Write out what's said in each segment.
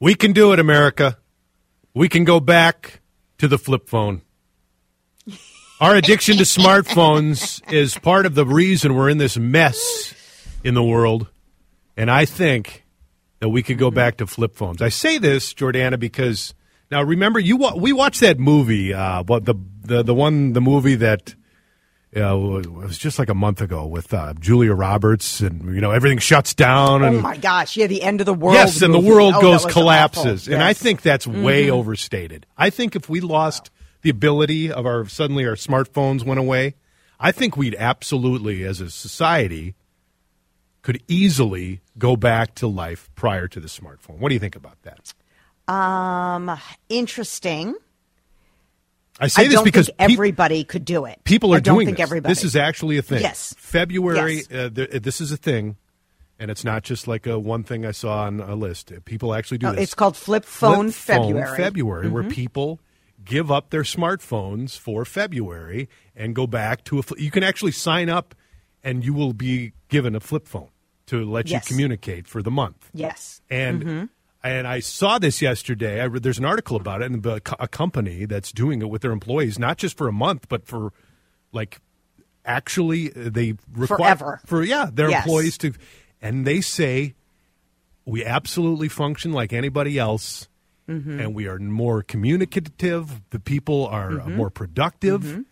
We can do it, America. We can go back to the flip phone. Our addiction to smartphones is part of the reason we're in this mess in the world. And I think that we could go back to flip phones. I say this, Jordana, because now remember you we watched that movie, uh, what the the the one the movie that yeah, it was just like a month ago with uh, Julia Roberts, and you know everything shuts down. And, oh my gosh! Yeah, the end of the world. Yes, and movie. the world oh, goes collapses, and I think that's way overstated. I think if we lost the ability of our suddenly our smartphones went away, I think we'd absolutely, as a society, could easily go back to life prior to the smartphone. What do you think about that? Um, interesting. I say I this don't because everybody could do it. people are I don't doing think this. everybody. This is actually a thing. Yes. February. Yes. Uh, th- this is a thing, and it's not just like a one thing I saw on a list. People actually do No, this. Oh, it's called Flip Flip Phone February. Mm-hmm. February, where people give up their smartphones for February and go back to a. Fl- you can actually sign up, and you will be given a flip phone to let Yes. you communicate for the month. Yes. And and I saw this yesterday. I read, there's an article about it, and a company that's doing it with their employees, not just for a month, but for like actually uh, they require Forever. for yeah their Yes. employees to, and they say we absolutely function like anybody else. And we are more communicative. The people are uh, more productive.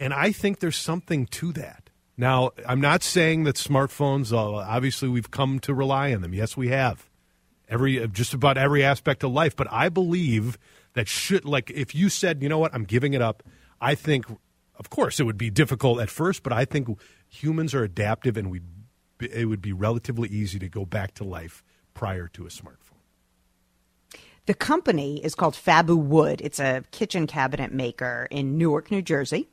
And I think there's something to that. Now, I'm not saying that smartphones, uh, obviously, we've come to rely on them. Yes, we have. Every just about every aspect of life, but I believe that should like if you said, you know what, I'm giving it up. I think, of course, it would be difficult at first, but I think humans are adaptive, and we it would be relatively easy to go back to life prior to a smartphone. The company is called Fabuwood. It's a kitchen cabinet maker in Newark, New Jersey.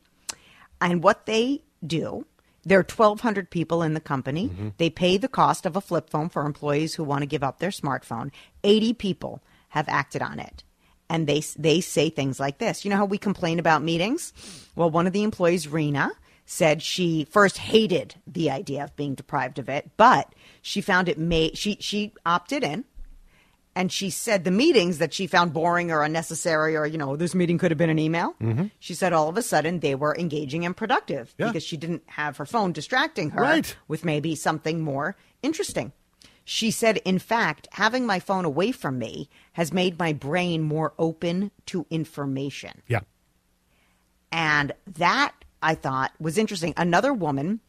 And what they do, there are 1,200 people in the company. They pay the cost of a flip phone for employees who want to give up their smartphone. 80 people have acted on it. And they, they say things like this. You know how we complain about meetings? Well, one of the employees, Rena, said she first hated the idea of being deprived of it, but she found it made, she, she opted in and she said the meetings that she found boring or unnecessary or you know this meeting could have been an email mm-hmm. she said all of a sudden they were engaging and productive Yeah. because she didn't have her phone distracting her Right. with maybe something more interesting she said in fact having my phone away from me has made my brain more open to information Yeah. and that I thought was interesting. Another woman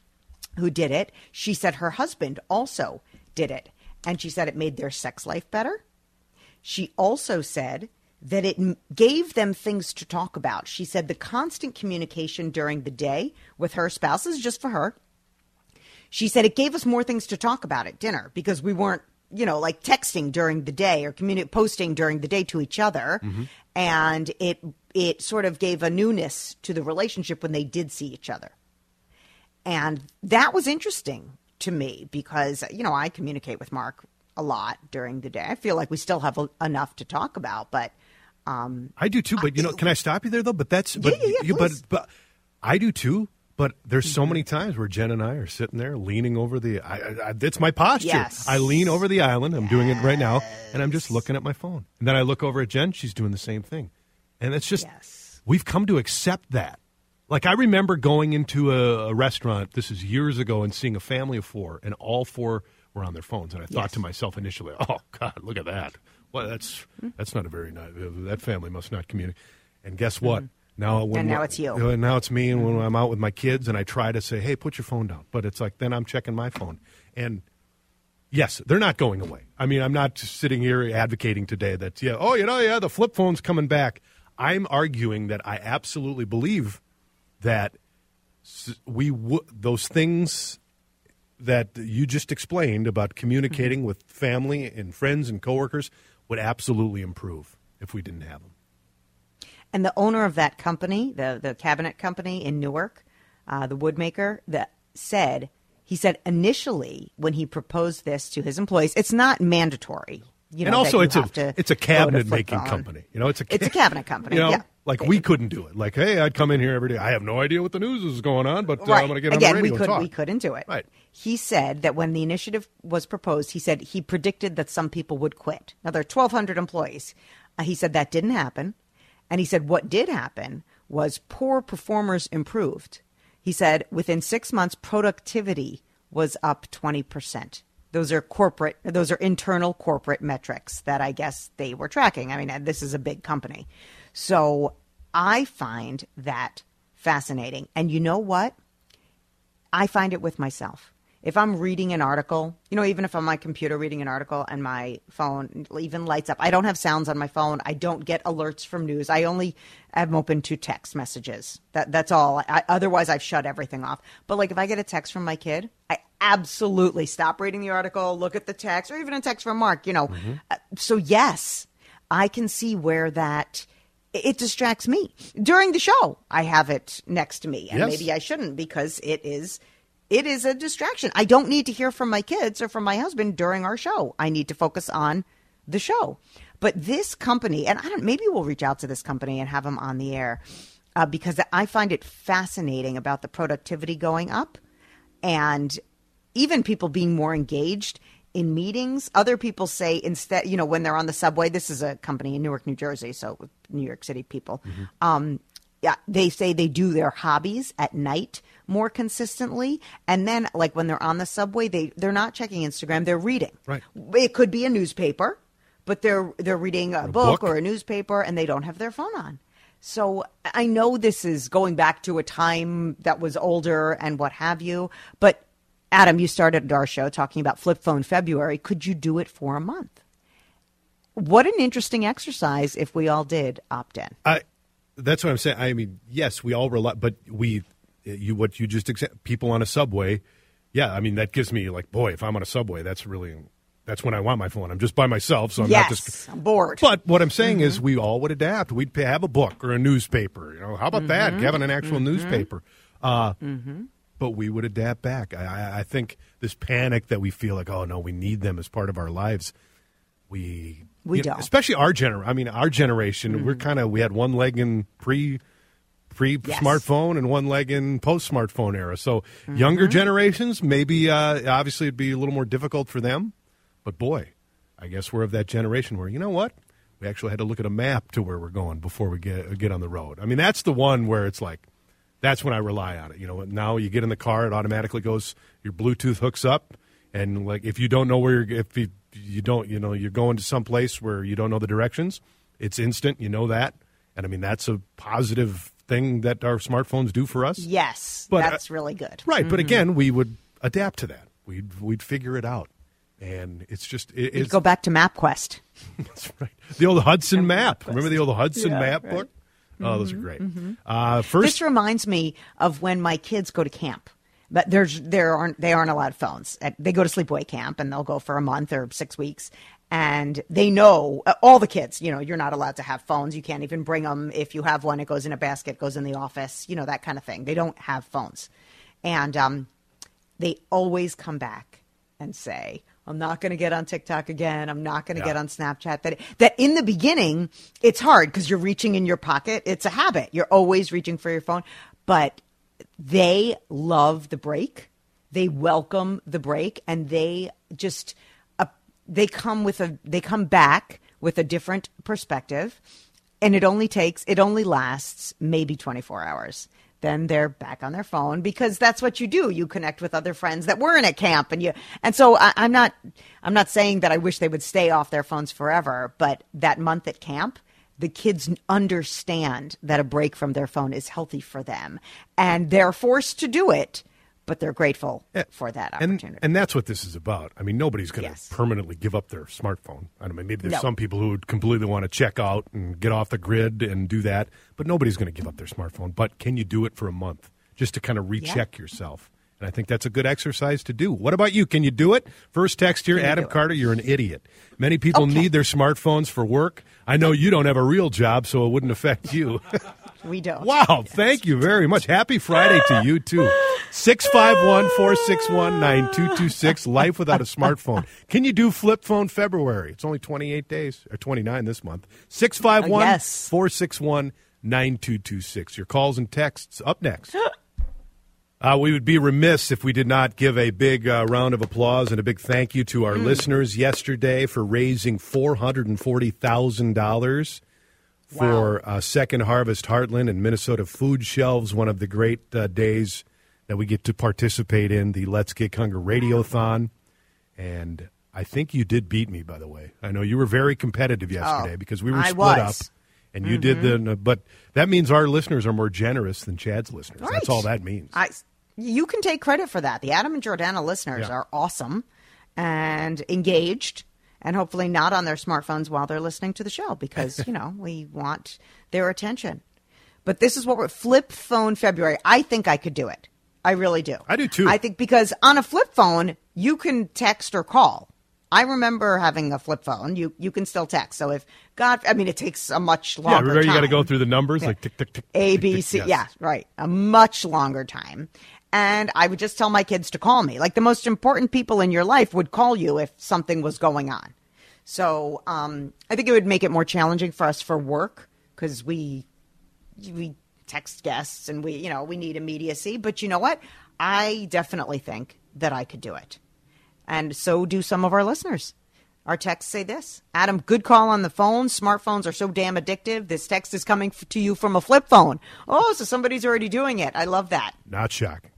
who did it, she said her husband also did it. And she said it made their sex life better. She also said that it gave them things to talk about. She said the constant communication during the day with her spouse is just for her. She said it gave us more things to talk about at dinner because we weren't, you know, like texting during the day or communi- posting during the day to each other, mm-hmm. and it it sort of gave a newness to the relationship when they did see each other, and that was interesting to me because you know I communicate with Mark a lot during the day. I feel like we still have a, enough to talk about, but um, I do too, but you know, can I stop you there though? But that's but yeah, yeah, you but but I do too. But there's so many times where Jen and I are sitting there leaning over the. I, I, it's my posture. Yes. I lean over the island. I'm doing it right now, and I'm just looking at my phone. And then I look over at Jen. She's doing the same thing, and it's just Yes. we've come to accept that. Like I remember going into a, a restaurant. This is years ago, and seeing a family of four, and all four were on their phones. And I thought Yes. to myself initially, "Oh God, look at that! Well, that's that's not a very nice. That family must not communicate." And guess what? Now, when Mm-hmm. And now it's you. uh, Now it's me, and when I'm out with my kids, and I try to say, "Hey, put your phone down," but it's like then I'm checking my phone, and yes, they're not going away. I mean, I'm not sitting here advocating today that yeah, oh, you know, yeah, the flip phone's coming back. I'm arguing that I absolutely believe that we w- those things that you just explained about communicating with family and friends and coworkers would absolutely improve if we didn't have them. And the owner of that company, the the cabinet company in Newark, uh, the woodmaker, that said he said initially when he proposed this to his employees, it's not mandatory. You know, and also, it's a it's a cabinet making phone. company. You know, it's a It's a cabinet company, You know, yeah. like we couldn't do it. Like, hey, I'd come in here every day. I have no idea what the news is going on, but uh, right. I'm going to get on Again, the radio we could and talk. we couldn't do it. Right. He said that when the initiative was proposed, he said he predicted that some people would quit. Now there are 1,200 employees. Uh, he said that didn't happen, and he said what did happen was poor performers improved. He said within six months, productivity was up 20 percent. Those are corporate. Those are internal corporate metrics that I guess they were tracking. I mean, this is a big company, so I find that fascinating. And you know what? I find it with myself. If I'm reading an article, you know, even if I'm on my computer reading an article and my phone even lights up, I don't have sounds on my phone. I don't get alerts from news. I only am open to text messages. That that's all. I, otherwise, I've shut everything off. But like if I get a text from my kid, I absolutely stop reading the article, look at the text, or even a text from Mark. You know, Uh, so yes, I can see where that it distracts me during the show. I have it next to me, and Yes. maybe I shouldn't because it is it is a distraction. I don't need to hear from my kids or from my husband during our show. I need to focus on the show. But this company, and I don't, maybe we'll reach out to this company and have them on the air uh, because I find it fascinating about the productivity going up and even people being more engaged in meetings. Other people say instead, you know, when they're on the subway, this is a company in Newark, New Jersey, so New York City people. Um, yeah, they say they do their hobbies at night more consistently, and then like when they're on the subway, they they're not checking Instagram, they're reading. Right. It could be a newspaper, but they're they're reading a, book, book. or a newspaper, and they don't have their phone on. So I know this is going back to a time that was older and what have you, but Adam, you started our show talking about flip phone February. Could you do it for a month? What an interesting exercise if we all did opt in. I, that's what I'm saying. I mean, yes, we all rely, but we, Uh, you, what you just exa- people on a subway, yeah. I mean, that gives me like, boy, if I'm on a subway, that's really, that's when I want my phone. I'm just by myself, so I'm yes, not just. I'm bored. But what I'm saying is, mm-hmm. we all would adapt. We'd have a book or a newspaper. You know, how about that? Mm-hmm. Having an actual mm-hmm. newspaper. Uh, But we would adapt back. I, I, I think this panic that we feel like, oh no, we need them as part of our lives. We We you know, don't. Mm-hmm. especially our gener. I mean, our generation. We're kind of we had one leg in pre pre Yes. smartphone and one leg in post smartphone era. So younger Mm-hmm. generations, maybe uh, obviously it'd be a little more difficult for them. But boy, I guess we're of that generation where you know what we actually had to look at a map to where we're going before we get get on the road. I mean, that's the one where it's like that's when I rely on it. You know, now you get in the car, it automatically goes. Your Bluetooth hooks up, and like if you don't know where you're, if you, you don't, you know, you're going to some place where you don't know the directions, it's instant. You know that, and I mean that's a positive thing that our smartphones do for us. yes, But, uh, that's really good. Right, but again, we would adapt to that. We'd we'd figure it out, and it's just it, it's go back to MapQuest. that's right. The old Hudson map. Remember the old Hudson Yeah, map right. Mm-hmm. book? Oh, those are great. Uh, first, This reminds me of when my kids go to camp. But there's there aren't they aren't allowed phones. Uh, They go to sleepaway camp and they'll go for a month or six weeks, and they know uh, all the kids. You know, you're not allowed to have phones. You can't even bring them. If you have one, it goes in a basket, goes in the office. You know that kind of thing. They don't have phones, and um, they always come back and say, I'm not going to get on TikTok again. I'm not going to Yeah. get on Snapchat. That that in the beginning, it's hard because you're reaching in your pocket. It's a habit. You're always reaching for your phone, but they love the break. They welcome the break, and they just they come with a they come back with a different perspective, and it only takes it only lasts maybe 24 hours. Then they're back on their phone because that's what you do. You connect with other friends that were in a camp, and you and so I, I'm not I'm not saying that I wish they would stay off their phones forever, but that month at camp the kids understand that a break from their phone is healthy for them and they're forced to do it but they're grateful for that and, opportunity and that's what this is about. I mean, nobody's going to Yes. permanently give up their smartphone. I don't know. Maybe there's No. some people who would completely want to check out and get off the grid and do that, but nobody's going to give up their smartphone. But can you do it for a month just to kind of recheck yourself And I think that's a good exercise to do. What about you? Can you do it? First text here, Adam Carter, you're an idiot. Many people Okay. need their smartphones for work. I know you don't have a real job, so it wouldn't affect you. We don't. wow, thank you very much. Happy Friday to you, too. 651 461 9226. Life without a smartphone. Can you do flip phone February? It's only 28 days, or 29 this month. 651 461 9226. Your calls and texts up next. Uh, we would be remiss if we did not give a big uh, round of applause and a big thank you to our listeners yesterday for raising four hundred and forty thousand dollars for uh, Second Harvest Heartland and Minnesota Food Shelves. One of the great uh, days that we get to participate in the Let's Get Hunger Radiothon, and I think you did beat me. By the way, I know you were very competitive oh, yesterday because we were I split up. And you did mm-hmm. the, but that means our listeners are more generous than Chad's listeners. Right. That's all that means. I, you can take credit for that. The Adam and Jordana listeners Yeah. are awesome and engaged, and hopefully not on their smartphones while they're listening to the show because you know we want their attention. But this is what we're flip phone February. I think I could do it. I really do. I do, too. I think because on a flip phone you can text or call. I remember having a flip phone. You you can still text. So if God, I mean, it takes a much Yeah, longer. remember you got to go through the numbers like tick tick tick. A, tick, B, tick, C. yes. Yeah, right. A much longer time. And I would just tell my kids to call me. Like the most important people in your life would call you if something was going on. So um, I think it would make it more challenging for us for work because we we text guests and we you know we need immediacy. But you know what? I definitely think that I could do it, and so do some of our listeners. Our texts say this Adam, good call on the phone. Smartphones are so damn addictive. This text is coming f- to you from a flip phone. Oh, so somebody's already doing it. I love that. Not shocking.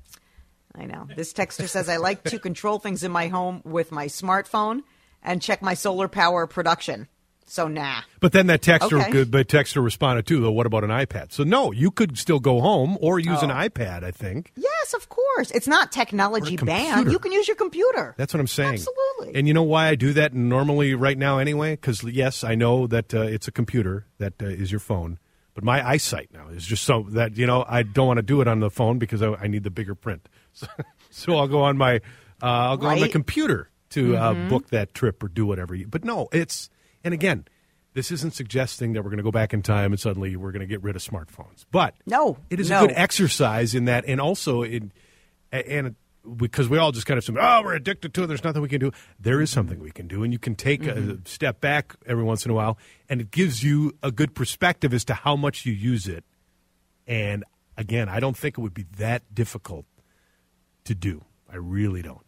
I know. This texter says, I like to control things in my home with my smartphone and check my solar power production. So, nah. But then that texter, Okay. could, but texter responded too. Though, what about an iPad? So no, you could still go home or use an Oh. iPad. I think Yes, of course. It's not technology banned. You can use your computer. that's what I'm saying. Absolutely. And you know why I do that normally right now anyway? Because yes, I know that uh, it's a computer that uh, is your phone, but my eyesight now is just so that you know I don't want to do it on the phone because I, I need the bigger print. So, so I'll go on my uh, I'll go on my computer to uh, Mm-hmm. book that trip or do whatever. You, but no, it's and again. This isn't suggesting that we're going to go back in time and suddenly we're going to get rid of smartphones. But No, it is no. a good exercise in that, and also in and because we all just kind of say, oh, we're addicted to it. There's nothing we can do. There is something we can do, and you can take Mm-hmm. a step back every once in a while, and it gives you a good perspective as to how much you use it. And again, I don't think it would be that difficult to do. I really don't.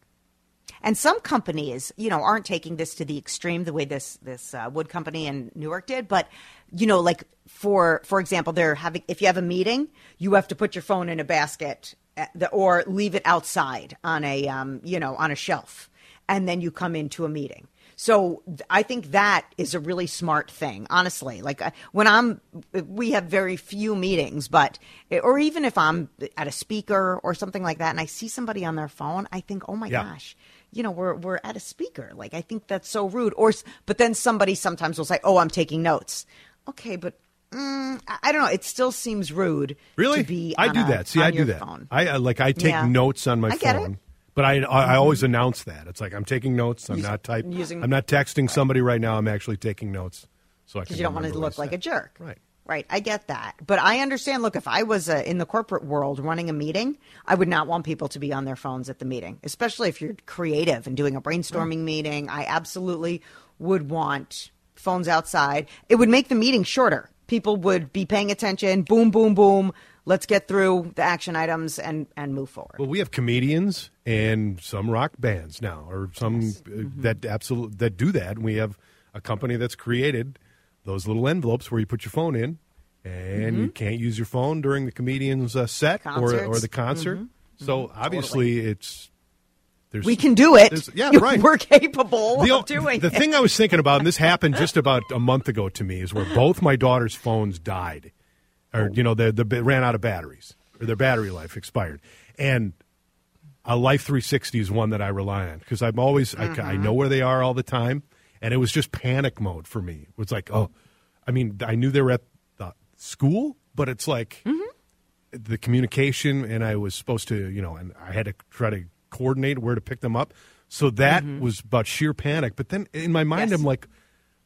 And some companies, you know, aren't taking this to the extreme the way this this uh, wood company in Newark did. But you know, like for for example, they're having if you have a meeting, you have to put your phone in a basket the, or leave it outside on a um, you know on a shelf, and then you come into a meeting. So I think that is a really smart thing, honestly. Like uh, when I'm, we have very few meetings, but or even if I'm at a speaker or something like that, and I see somebody on their phone, I think, oh my Yeah. gosh, you know, we're we're at a speaker. Like I think that's so rude. Or but then somebody sometimes will say, oh, I'm taking notes. Okay, but. Mm, I don't know. It still seems rude. Really, to be I on do a- that. See, I do that. Phone. I like I take Yeah. notes on my I get it. Mm-hmm. phone. But I, I, I always announce that it's like I'm taking notes. I'm Us- not typing. using- I'm not texting somebody right now. I'm actually taking notes, so I can. because you don't want to look like a jerk. Right. Right. I get that. But I understand. Look, if I was uh, in the corporate world running a meeting, I would not want people to be on their phones at the meeting, especially if you're creative and doing a brainstorming meeting. I absolutely would want phones outside. It would make the meeting shorter. People would be paying attention. Boom, boom, boom. Let's get through the action items and, and move forward. Well, we have comedians and some rock bands now, or some uh, Mm-hmm. that absolutely that do that. And we have a company that's created those little envelopes where you put your phone in, and you can't use your phone during the comedian's uh, set or or Mm-hmm. Mm-hmm. the concert. So obviously, it's there's we can do it. yeah, right. We're capable the, of doing the it. thing I was thinking about, and this happened just about a month ago to me, is where both my daughter's phones died, or you know, they, they ran out of batteries, or their battery life expired, and a Life 360 is one that I rely on because I'm always I, I know where they are all the time, and it was just panic mode for me. It was like, oh, I mean, I knew they were at the school, but it's like. Mm-hmm. the communication, and I was supposed to, you know, and I had to try to coordinate where to pick them up. So that mm-hmm. was about sheer panic. But then in my mind, Yes. I'm like,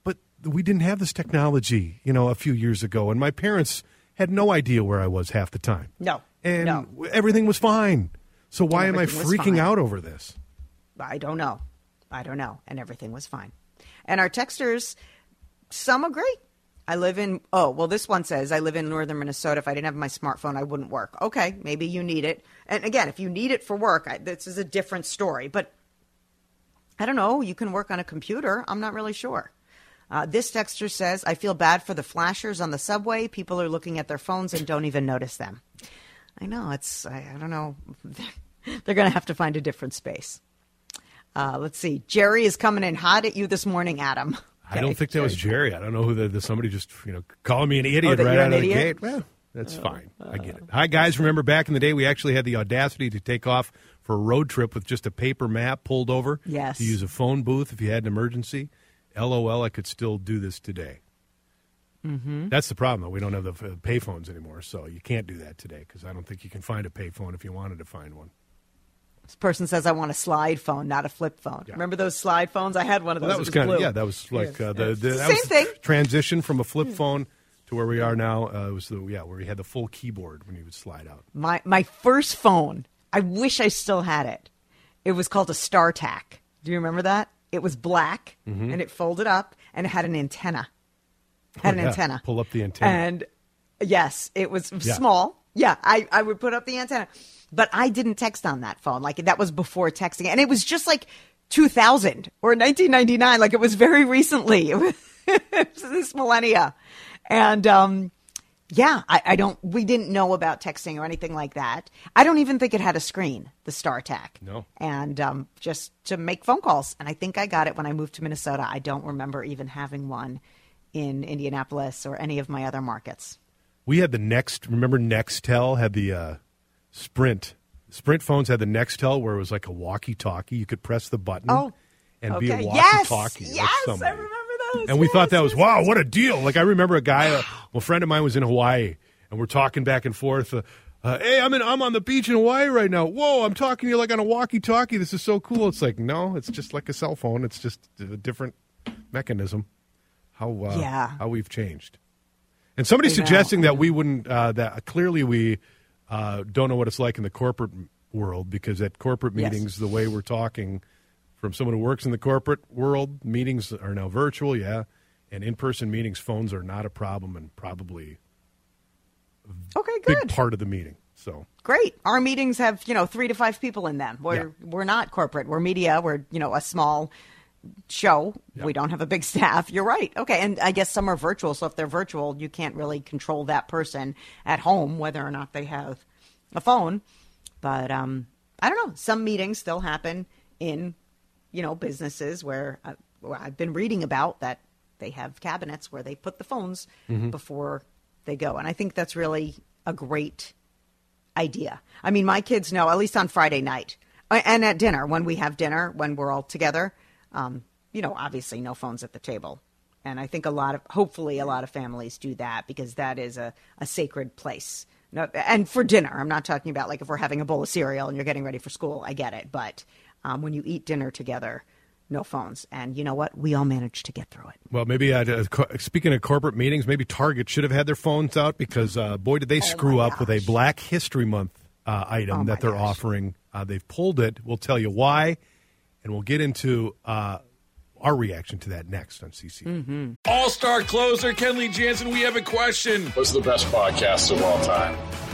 but we didn't have this technology, you know, a few years ago, and my parents had no idea where I was half the time. No, and no. everything was fine. So why am I freaking out over this? I don't know. I don't know. And everything was fine. And our texters, some agree. I live in, oh, well, this one says, I live in northern Minnesota. If I didn't have my smartphone, I wouldn't work. Okay, maybe you need it. And again, if you need it for work, I, this is a different story. But I don't know. You can work on a computer. I'm not really sure. Uh, this texter says, I feel bad for the flashers on the subway. People are looking at their phones and don't even notice them. I know. It's, I, I don't know. They're going to have to find a different space. Uh, let's see. Jerry is coming in hot at you this morning, Adam. I don't think that was Jerry. Jerry. I don't know who the, the somebody just you know calling me an idiot Oh, right out an of the gate. Well, that's fine. I get it. Hi guys, remember back in the day we actually had the audacity to take off for a road trip with just a paper map pulled over. Yes. To use a phone booth if you had an emergency. LOL, I could still do this today. Mm-hmm. That's the problem though. We don't have the uh, payphones anymore, so you can't do that today because I don't think you can find a payphone if you wanted to find one. This person says, I want a slide phone, not a flip phone. Yeah. Remember those slide phones? I had one of those. Well, that It was kind of yeah. That was like uh, the, the Same was thing. transition from a flip phone to where we are now. Uh, it was the yeah where we had the full keyboard when you would slide out. My, my first phone, I wish I still had it. It was called a StarTAC. Do you remember that? It was black and it folded up and it had an antenna. Had Mm-hmm. Oh, an yeah. antenna. Pull up the antenna. And yes, it was Yeah. small. Yeah, I, I would put up the antenna. But I didn't text on that phone. Like that was before texting. And it was just like 2000 or 1999. Like it was very recently. It was, it was this millennia. And um, yeah, I, I don't, we didn't know about texting or anything like that. I don't even think it had a screen, the StarTAC. No. And um, just to make phone calls. And I think I got it when I moved to Minnesota. I don't remember even having one in Indianapolis or any of my other markets. We had the next. Remember, Nextel had the uh, Sprint. Sprint phones had the Nextel where it was like a walkie-talkie. You could press the button Oh, and be a walkie-talkie. Yes, yes, I somebody. remember those. And we thought that was yes, wow, what a deal! Like I remember a guy, uh, well, a friend of mine was in Hawaii, and we're talking back and forth. Uh, uh, hey, I'm in, I'm on the beach in Hawaii right now. Whoa, I'm talking to you like on a walkie-talkie. This is so cool. It's like no, it's just like a cell phone. It's just a different mechanism. How uh, Yeah. how we've changed. And somebody's I know. suggesting that we wouldn't. Uh, that clearly we uh, don't know what it's like in the corporate world because at corporate Yes. meetings, the way we're talking from someone who works in the corporate world, meetings are now virtual, yeah, and in-person meetings, phones are not a problem and probably Okay, a big good. part of the meeting. So Great. Our meetings have, you know, three to five people in them. We're Yeah. we're not corporate. We're media. We're, you know, a small show. Yeah. We don't have a big staff. You're right. Okay. And I guess some are virtual. So if they're virtual, you can't really control that person at home, whether or not they have a phone. But um, I don't know. Some meetings still happen in, you know, businesses where, uh, where I've been reading about that they have cabinets where they put the phones before they go. And I think that's really a great idea. I mean, my kids know, at least on Friday night and at dinner, when we have dinner, when we're all together, um, you know, obviously no phones at the table. And I think a lot of, hopefully, a lot of families do that because that is a, a sacred place. No, and for dinner, I'm not talking about like if we're having a bowl of cereal and you're getting ready for school, I get it. But um, when you eat dinner together, no phones. And you know what? We all managed to get through it. Well, maybe uh, speaking of corporate meetings, maybe Target should have had their phones out because uh, boy, did they screw Oh my up with a. Black History Month uh, item Oh that they're gosh. offering. Uh, they've pulled it. We'll tell you why, and we'll get into uh, our reaction to that next on CC. Mm-hmm. All star closer Kenley Jansen, we have a question. What's the best podcast of all time?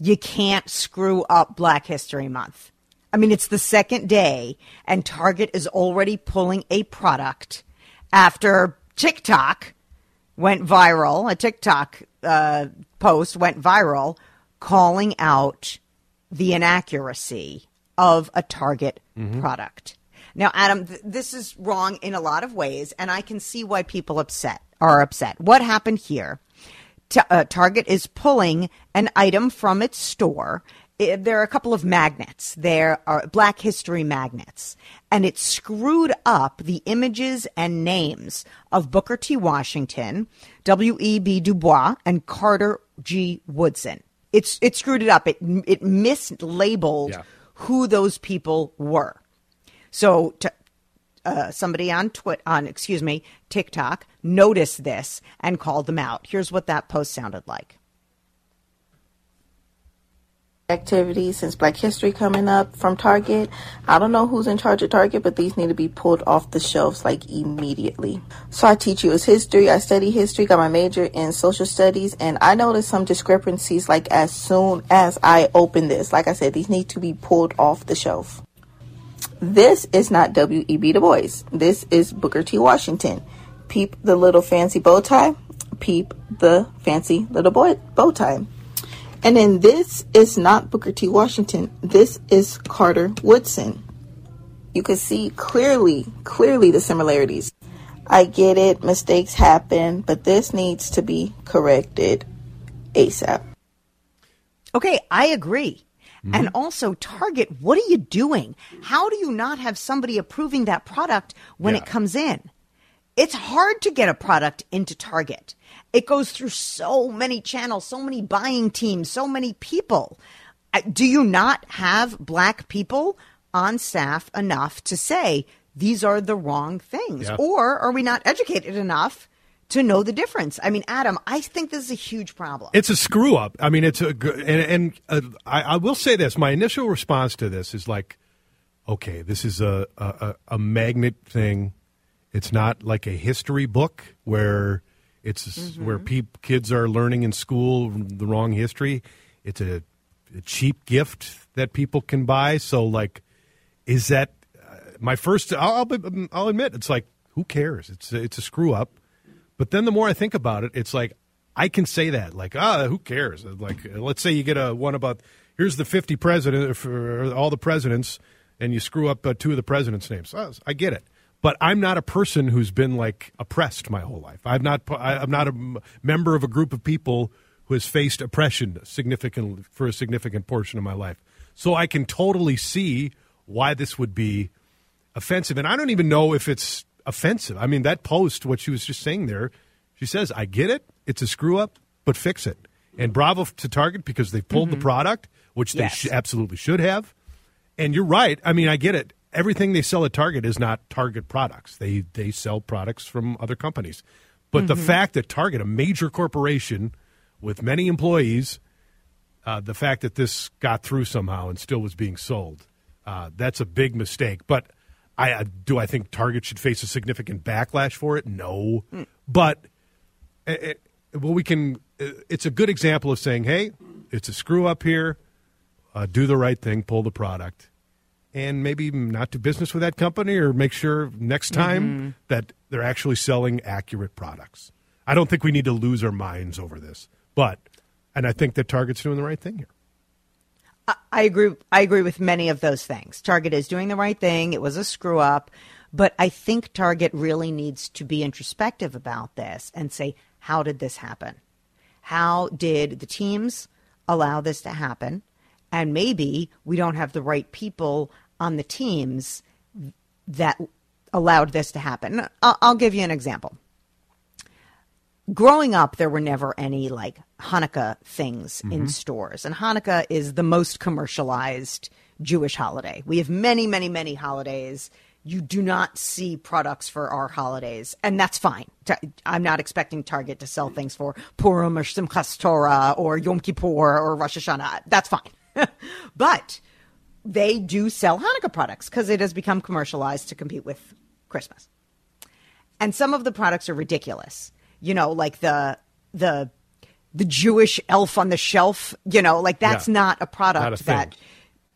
you can't screw up Black History Month. I mean, it's the second day, and Target is already pulling a product after TikTok went viral. A TikTok uh, post went viral calling out the inaccuracy of a Target product. Now, Adam, th- this is wrong in a lot of ways, and I can see why people upset are upset. What happened here? Ta- uh, Target is pulling an item from its store. I- there are a couple of magnets. There are Black History magnets, and it screwed up the images and names of Booker T. Washington, W.E.B. Du Bois, and Carter G. Woodson. It's it screwed it up. It it mislabeled Yeah. who those people were. So t- uh, somebody on Twitter, on excuse me TikTok noticed this and called them out. Here's what that post sounded like. activity since Black History coming up from Target. I don't know who's in charge of Target, but these need to be pulled off the shelves like immediately. So I teach you history. I study history, got my major in social studies, and I noticed some discrepancies like as soon as I open this. Like I said, these need to be pulled off the shelf. This is not W.E.B. Du Bois. This is Booker T. Washington. Peep the little fancy bow tie. Peep the fancy little boy bow tie. And then this is not Booker T. Washington. This is Carter Woodson. You can see clearly, clearly the similarities. I get it, mistakes happen, but this needs to be corrected ASAP. Okay, I agree. Mm-hmm. And also, Target, what are you doing? How do you not have somebody approving that product when Yeah. it comes in? It's hard to get a product into Target. It goes through so many channels, so many buying teams, so many people. Do you not have black people on staff enough to say these are the wrong things? Yeah. Or are we not educated enough to know the difference? I mean, Adam, I think this is a huge problem. It's a screw up. I mean, it's a g- and and uh, I, I will say this. My initial response to this is like, okay, this is a a, a magnet thing. It's not like a history book where it's where peop, kids are learning in school the wrong history. It's a, a cheap gift that people can buy. So, like, is that uh, my first? I'll, I'll, I'll admit it's like who cares? It's it's a screw up. But then the more I think about it, it's like I can say that, like, ah, who cares? Like, let's say you get a one about here's the 50 president for all the presidents, and you screw up uh, two of the presidents' names. Ah, I get it, but I'm not a person who's been like oppressed my whole life. I'm not. I- I'm not a member of a group of people who has faced oppression significantly for a significant portion of my life. So I can totally see why this would be offensive. And I don't even know if it's offensive. I mean, that post, what she was just saying there, she says, I get it. It's a screw up, but fix it. And bravo to Target because they pulled the product, which they Yes. sh- absolutely should have. And you're right. I mean, I get it. Everything they sell at Target is not Target products. They they sell products from other companies. But the fact that Target, a major corporation with many employees, uh, the fact that this got through somehow and still was being sold, uh, that's a big mistake. But I uh, do I think Target should face a significant backlash for it? No, but uh, uh, well, we can. Uh, it's a good example of saying, "Hey, it's a screw up here. Uh, do the right thing, pull the product, and maybe not do business with that company, or make sure next time that they're actually selling accurate products." I don't think we need to lose our minds over this, but and I think that Target's doing the right thing here. I agree. I agree with many of those things. Target is doing the right thing. It was a screw up, but I think Target really needs to be introspective about this and say, how did this happen? How did the teams allow this to happen? And maybe we don't have the right people on the teams that allowed this to happen. I'll, I'll give you an example growing up, there were never any like Hanukkah things in mm-hmm. stores. And Hanukkah is the most commercialized Jewish holiday. We have many, many, many holidays. You do not see products for our holidays, and that's fine. I'm not expecting Target to sell things for Purim or Simchas Torah or Yom Kippur or Rosh Hashanah. That's fine. but they do sell Hanukkah products because it has become commercialized to compete with Christmas and some of the products are ridiculous. You know, like the the the Jewish elf on the shelf. You know, like that's Yeah. not a product Not a that.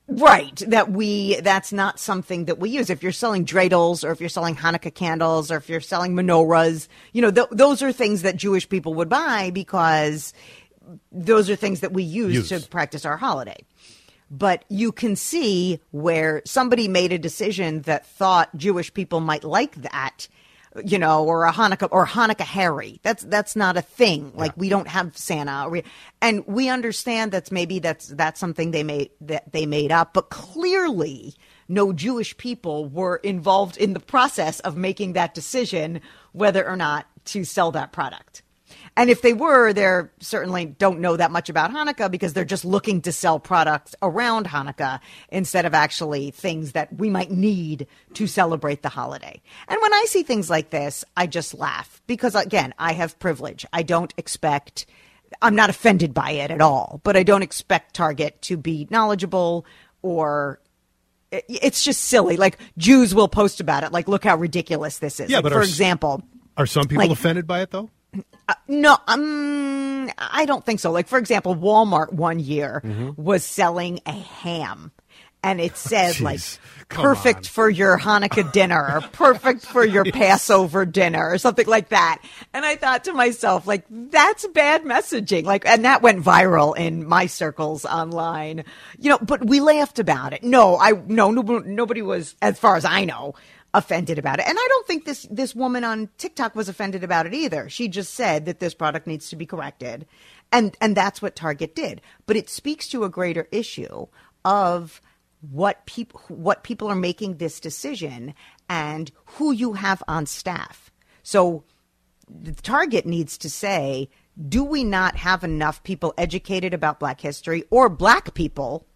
Right, that we that's not something that we use. If you're selling dreidels, or if you're selling Hanukkah candles, or if you're selling menorahs, you know th- those are things that Jewish people would buy because those are things that we use, Use. to practice our holiday. but you can see where somebody made a decision that thought Jewish people might like that, you know, or a Hanukkah or Hanukkah Harry. That's that's not a thing. Like we don't have Santa, we, and we understand that's maybe that's that's something they made that they made up, but clearly no Jewish people were involved in the process of making that decision whether or not to sell that product. And if they were, they certainly don't know that much about Hanukkah because they're just looking to sell products around Hanukkah instead of actually things that we might need to celebrate the holiday. And when I see things like this, I just laugh because, again, I have privilege. I don't expect. I'm not offended by it at all, but I don't expect Target to be knowledgeable or it's just silly. Like Jews will post about it. Like, look how ridiculous this is. Yeah, like, but for are, example, are some people like, offended by it though? Uh, no, um, I don't think so. Like, for example, Walmart one year Mm-hmm. was selling a ham. And it said Jeez, like perfect on. for your Hanukkah dinner or perfect for your Passover dinner or something like that. And I thought to myself, like, that's bad messaging. Like, and that went viral in my circles online, you know, but we laughed about it. No, I, no, no nobody was, as far as I know, offended about it. And I don't think this this woman on TikTok was offended about it either. She just said that this product needs to be corrected. And and that's what Target did. But it speaks to a greater issue of what people what people are making this decision and who you have on staff. So the Target needs to say, do we not have enough people educated about black history or black people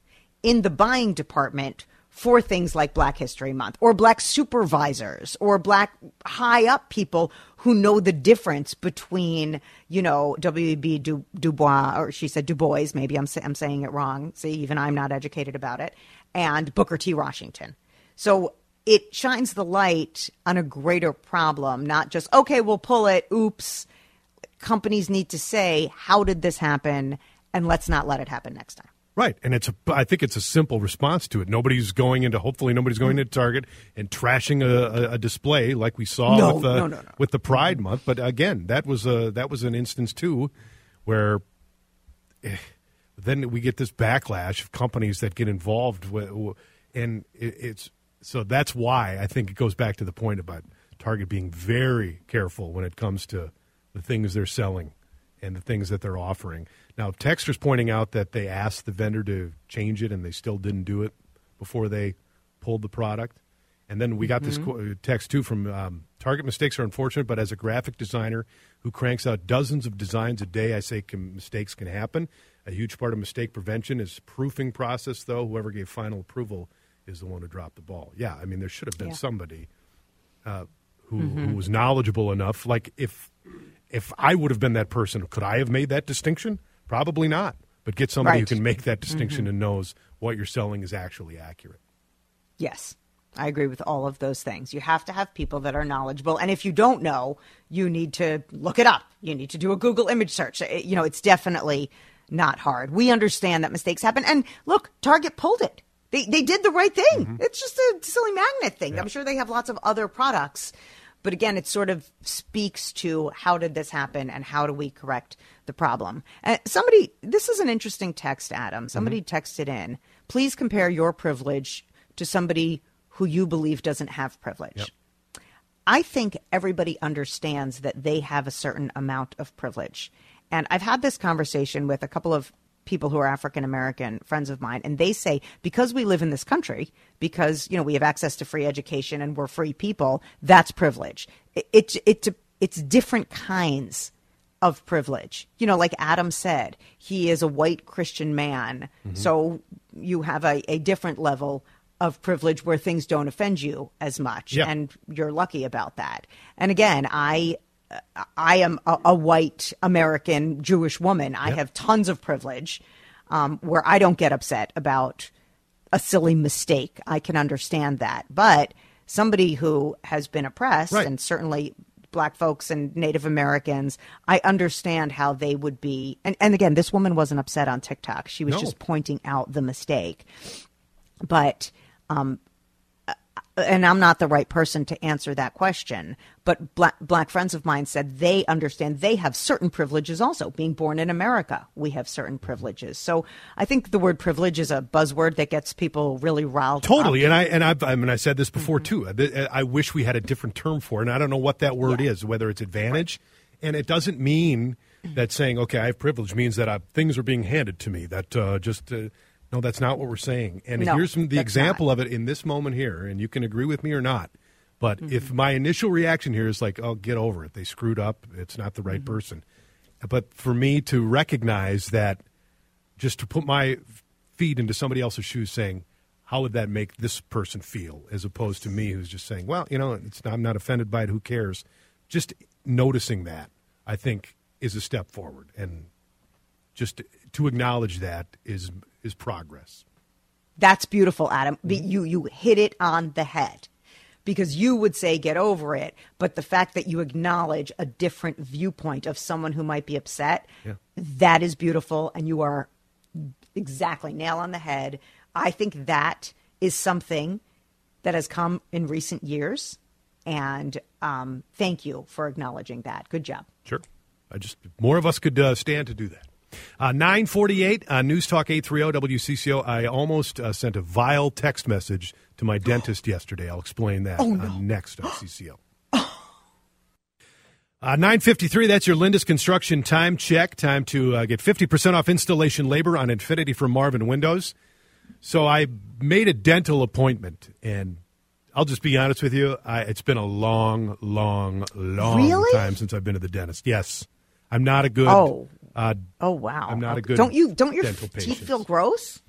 in the buying department for things like Black History Month or black supervisors or black high up people who know the difference between, you know, W.E.B. Du, Dubois, or she said Du Bois, maybe I'm, I'm saying it wrong. See, even I'm not educated about it, and Booker T. Washington. So it shines the light on a greater problem, not just, okay, we'll pull it, oops. Companies need to say, how did this happen? And let's not let it happen next time. Right, and it's a. I think it's a simple response to it. Nobody's going into. Hopefully, nobody's going into Target and trashing a, a, a display like we saw No, with the no, no, no. with the Pride Month. But again, that was a that was an instance too, where eh, then we get this backlash of companies that get involved with, and it, it's so that's why I think it goes back to the point about Target being very careful when it comes to the things they're selling and the things that they're offering. Now, Texter's pointing out that they asked the vendor to change it and they still didn't do it before they pulled the product. And then we got this text too from um, Target mistakes are unfortunate, but as a graphic designer who cranks out dozens of designs a day, I say can, mistakes can happen. A huge part of mistake prevention is proofing process, though. Whoever gave final approval is the one who dropped the ball. Yeah, I mean, there should have been Yeah. somebody uh, who, who was knowledgeable enough. Like if if I would have been that person, could I have made that distinction? Probably not. But get somebody who can make that distinction mm-hmm. and knows what you're selling is actually accurate. Yes, I agree with all of those things. You have to have people that are knowledgeable. And if you don't know, you need to look it up. You need to do a Google image search. It- you know, it's definitely not hard. We understand that mistakes happen. And look, Target pulled it. They, they did the right thing. Mm-hmm. It's just a silly magnet thing. I'm sure they have lots of other products. But again, it sort of speaks to how did this happen and how do we correct the problem. Uh, somebody, this is an interesting text, Adam. Somebody texted in. Please compare your privilege to somebody who you believe doesn't have privilege. I think everybody understands that they have a certain amount of privilege. And I've had this conversation with a couple of people who are African American friends of mine, and they say because we live in this country, because you know we have access to free education and we're free people, that's privilege. It, it, it it's different kinds of privilege. You know, like Adam said, he is a white Christian man, so you have a, a different level of privilege where things don't offend you as much, Yeah. and you're lucky about that. And again, I I am a, a white American Jewish woman. I have tons of privilege um, where I don't get upset about a silly mistake. I can understand that, but somebody who has been oppressed Right. and certainly black folks and native americans i understand how they would be. And, and again this woman wasn't upset on tiktok. She was No. just pointing out the mistake. But um, and I'm not the right person to answer that question, but black, black friends of mine said they understand they have certain privileges also. Being born in America, we have certain privileges. So I think the word privilege is a buzzword that gets people really riled. Totally, up. and I and I've, I mean I said this before mm-hmm. too. I, I, wish we had a different term for it, and I don't know what that word yeah. is. Whether it's advantage, right. and it doesn't mean that saying okay I have privilege means that I, things are being handed to me. That uh, just uh, no, that's not what we're saying. And no, here's the example not. of it in this moment here, and you can agree with me or not. But mm-hmm. if my initial reaction here is like, oh, get over it. They screwed up. It's not the right mm-hmm. person. But for me to recognize that, just to put my feet into somebody else's shoes saying, how would that make this person feel as opposed to me who's just saying, well, you know, I'm not offended by it. Who cares? Just noticing that, I think, is a step forward. And just to acknowledge that is is progress. That's beautiful, Adam. Mm-hmm. You you hit it on the head. Because you would say get over it, but the fact that you acknowledge a different viewpoint of someone who might be upset, yeah. that is beautiful and you are exactly nail on the head. I think that is something that has come in recent years. And um, thank you for acknowledging that. Good job. Sure. I just more of us could uh, stand to do that. Uh, 948, uh, News Talk 830 WCCO. I almost uh, sent a vile text message to my dentist yesterday. I'll explain that oh, no. next on CCO. Uh, 953, that's your Lindus Construction time check. Time to uh, get 50% off installation labor on Infinity from Marvin Windows. So I made a dental appointment, and I'll just be honest with you. I, it's been a long, long, long really? time since I've been to the dentist. Yes. I'm not a good oh. Uh, oh wow! I'm not a good. Don't you? Don't your teeth patient. feel gross?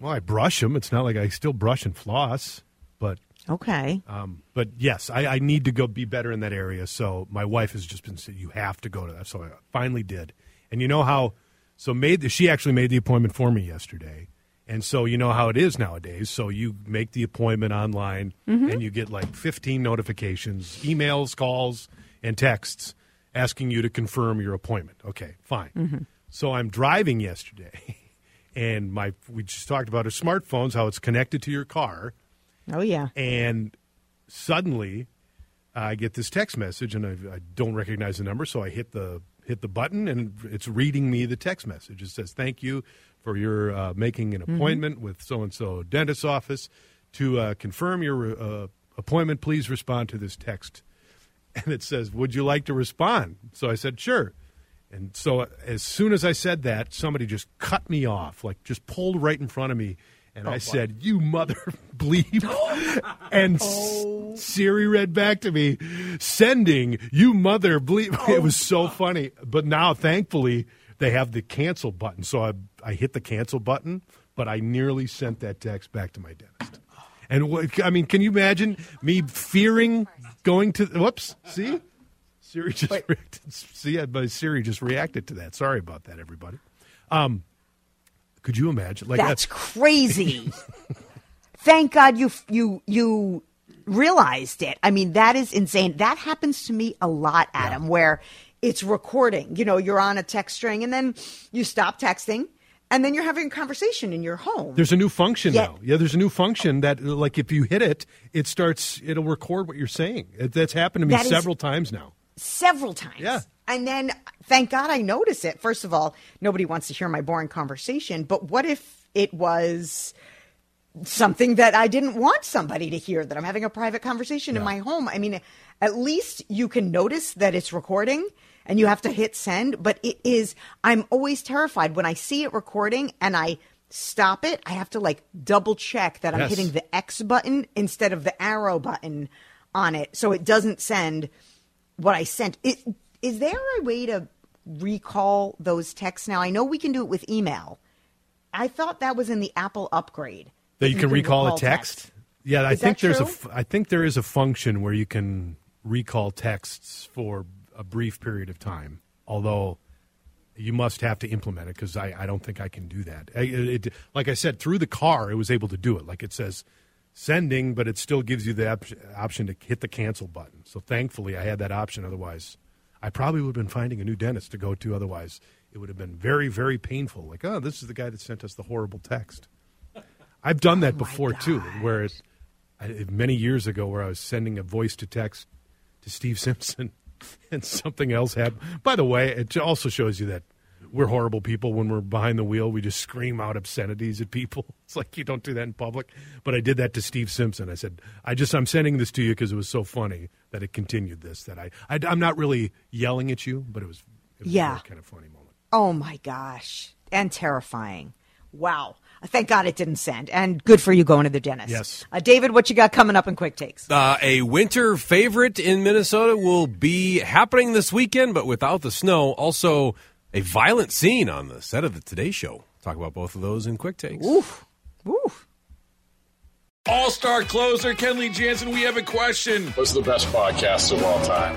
Well, I brush them. It's not like I still brush and floss, but okay. Um, but yes, I, I, need to go be better in that area. So my wife has just been saying you have to go to that. So I finally did. And you know how? So made the, she actually made the appointment for me yesterday. And so you know how it is nowadays. So you make the appointment online, mm-hmm. and you get like 15 notifications, emails, calls, and texts asking you to confirm your appointment. Okay, fine. Mm-hmm. So I'm driving yesterday, and my we just talked about our smartphones, how it's connected to your car. Oh yeah. And suddenly, I get this text message, and I, I don't recognize the number, so I hit the hit the button, and it's reading me the text message. It says, "Thank you for your uh, making an mm-hmm. appointment mm-hmm. with so and so dentist's office to uh, confirm your uh, appointment. Please respond to this text." and it says, Would you like to respond? So I said, Sure. And so uh, as soon as I said that, somebody just cut me off, like just pulled right in front of me. And oh, I said, You mother bleep. and oh. Siri read back to me, sending, You mother bleep. Oh. It was so oh, funny. But now, thankfully, they have the cancel button. So I, I hit the cancel button, but I nearly sent that text back to my dentist. And what, I mean, can you imagine me fearing going to whoops. See, Siri just reacted, see, my Siri just reacted to that. Sorry about that, everybody. Um, could you imagine? Like that's crazy. Thank God you you you realized it. I mean, that is insane. That happens to me a lot, Adam, yeah. where it's recording. You know, you're on a text string and then you stop texting and then you're having a conversation in your home. There's a new function Yet, now. Yeah, there's a new function that, like, if you hit it, it starts. It'll record what you're saying. It, that's happened to me several times now. Several times. Yeah. And then, thank God, I notice it. First of all, nobody wants to hear my boring conversation. But what if it was something that I didn't want somebody to hear? That I'm having a private conversation yeah. in my home. I mean, at least you can notice that it's recording and you have to hit send. But it is, I'm always terrified when I see it recording and I stop it. I have to like double check that I'm hitting the X button instead of the arrow button on it so it doesn't send what I sent. Is, is there a way to recall those texts now? I know we can do it with email. I thought that was in the Apple upgrade. That you, you can, can, recall, recall a text? text? Yeah, I is think there's true? a I think there is a function where you can recall texts for a brief period of time. Although you must have to implement it because I, I don't think I can do that. It, it, like I said, through the car, it was able to do it. Like it says sending, but it still gives you the op- option to hit the cancel button. So thankfully, I had that option. Otherwise, I probably would have been finding a new dentist to go to. Otherwise, it would have been very, very painful. Like, oh, this is the guy that sent us the horrible text. I've done that oh before too, where it I, many years ago where I was sending a voice to text to Steve Simpson, and something else happened. By the way, it also shows you that we're horrible people when we're behind the wheel. We just scream out obscenities at people. It's like you don't do that in public. But I did that to Steve Simpson. I said, "I just I'm sending this to you because it was so funny that it continued this. That I, I am not really yelling at you, but it was, it was yeah, kind of funny moment. Oh my gosh, and terrifying. Wow. Thank God it didn't send. And good for you going to the dentist. Yes. Uh, David, what you got coming up in quick takes? Uh, a winter favorite in Minnesota will be happening this weekend, but without the snow. Also, a violent scene on the set of the Today Show. Talk about both of those in quick takes. Oof. Oof. All star closer Kenley Jansen, we have a question. What's the best podcast of all time?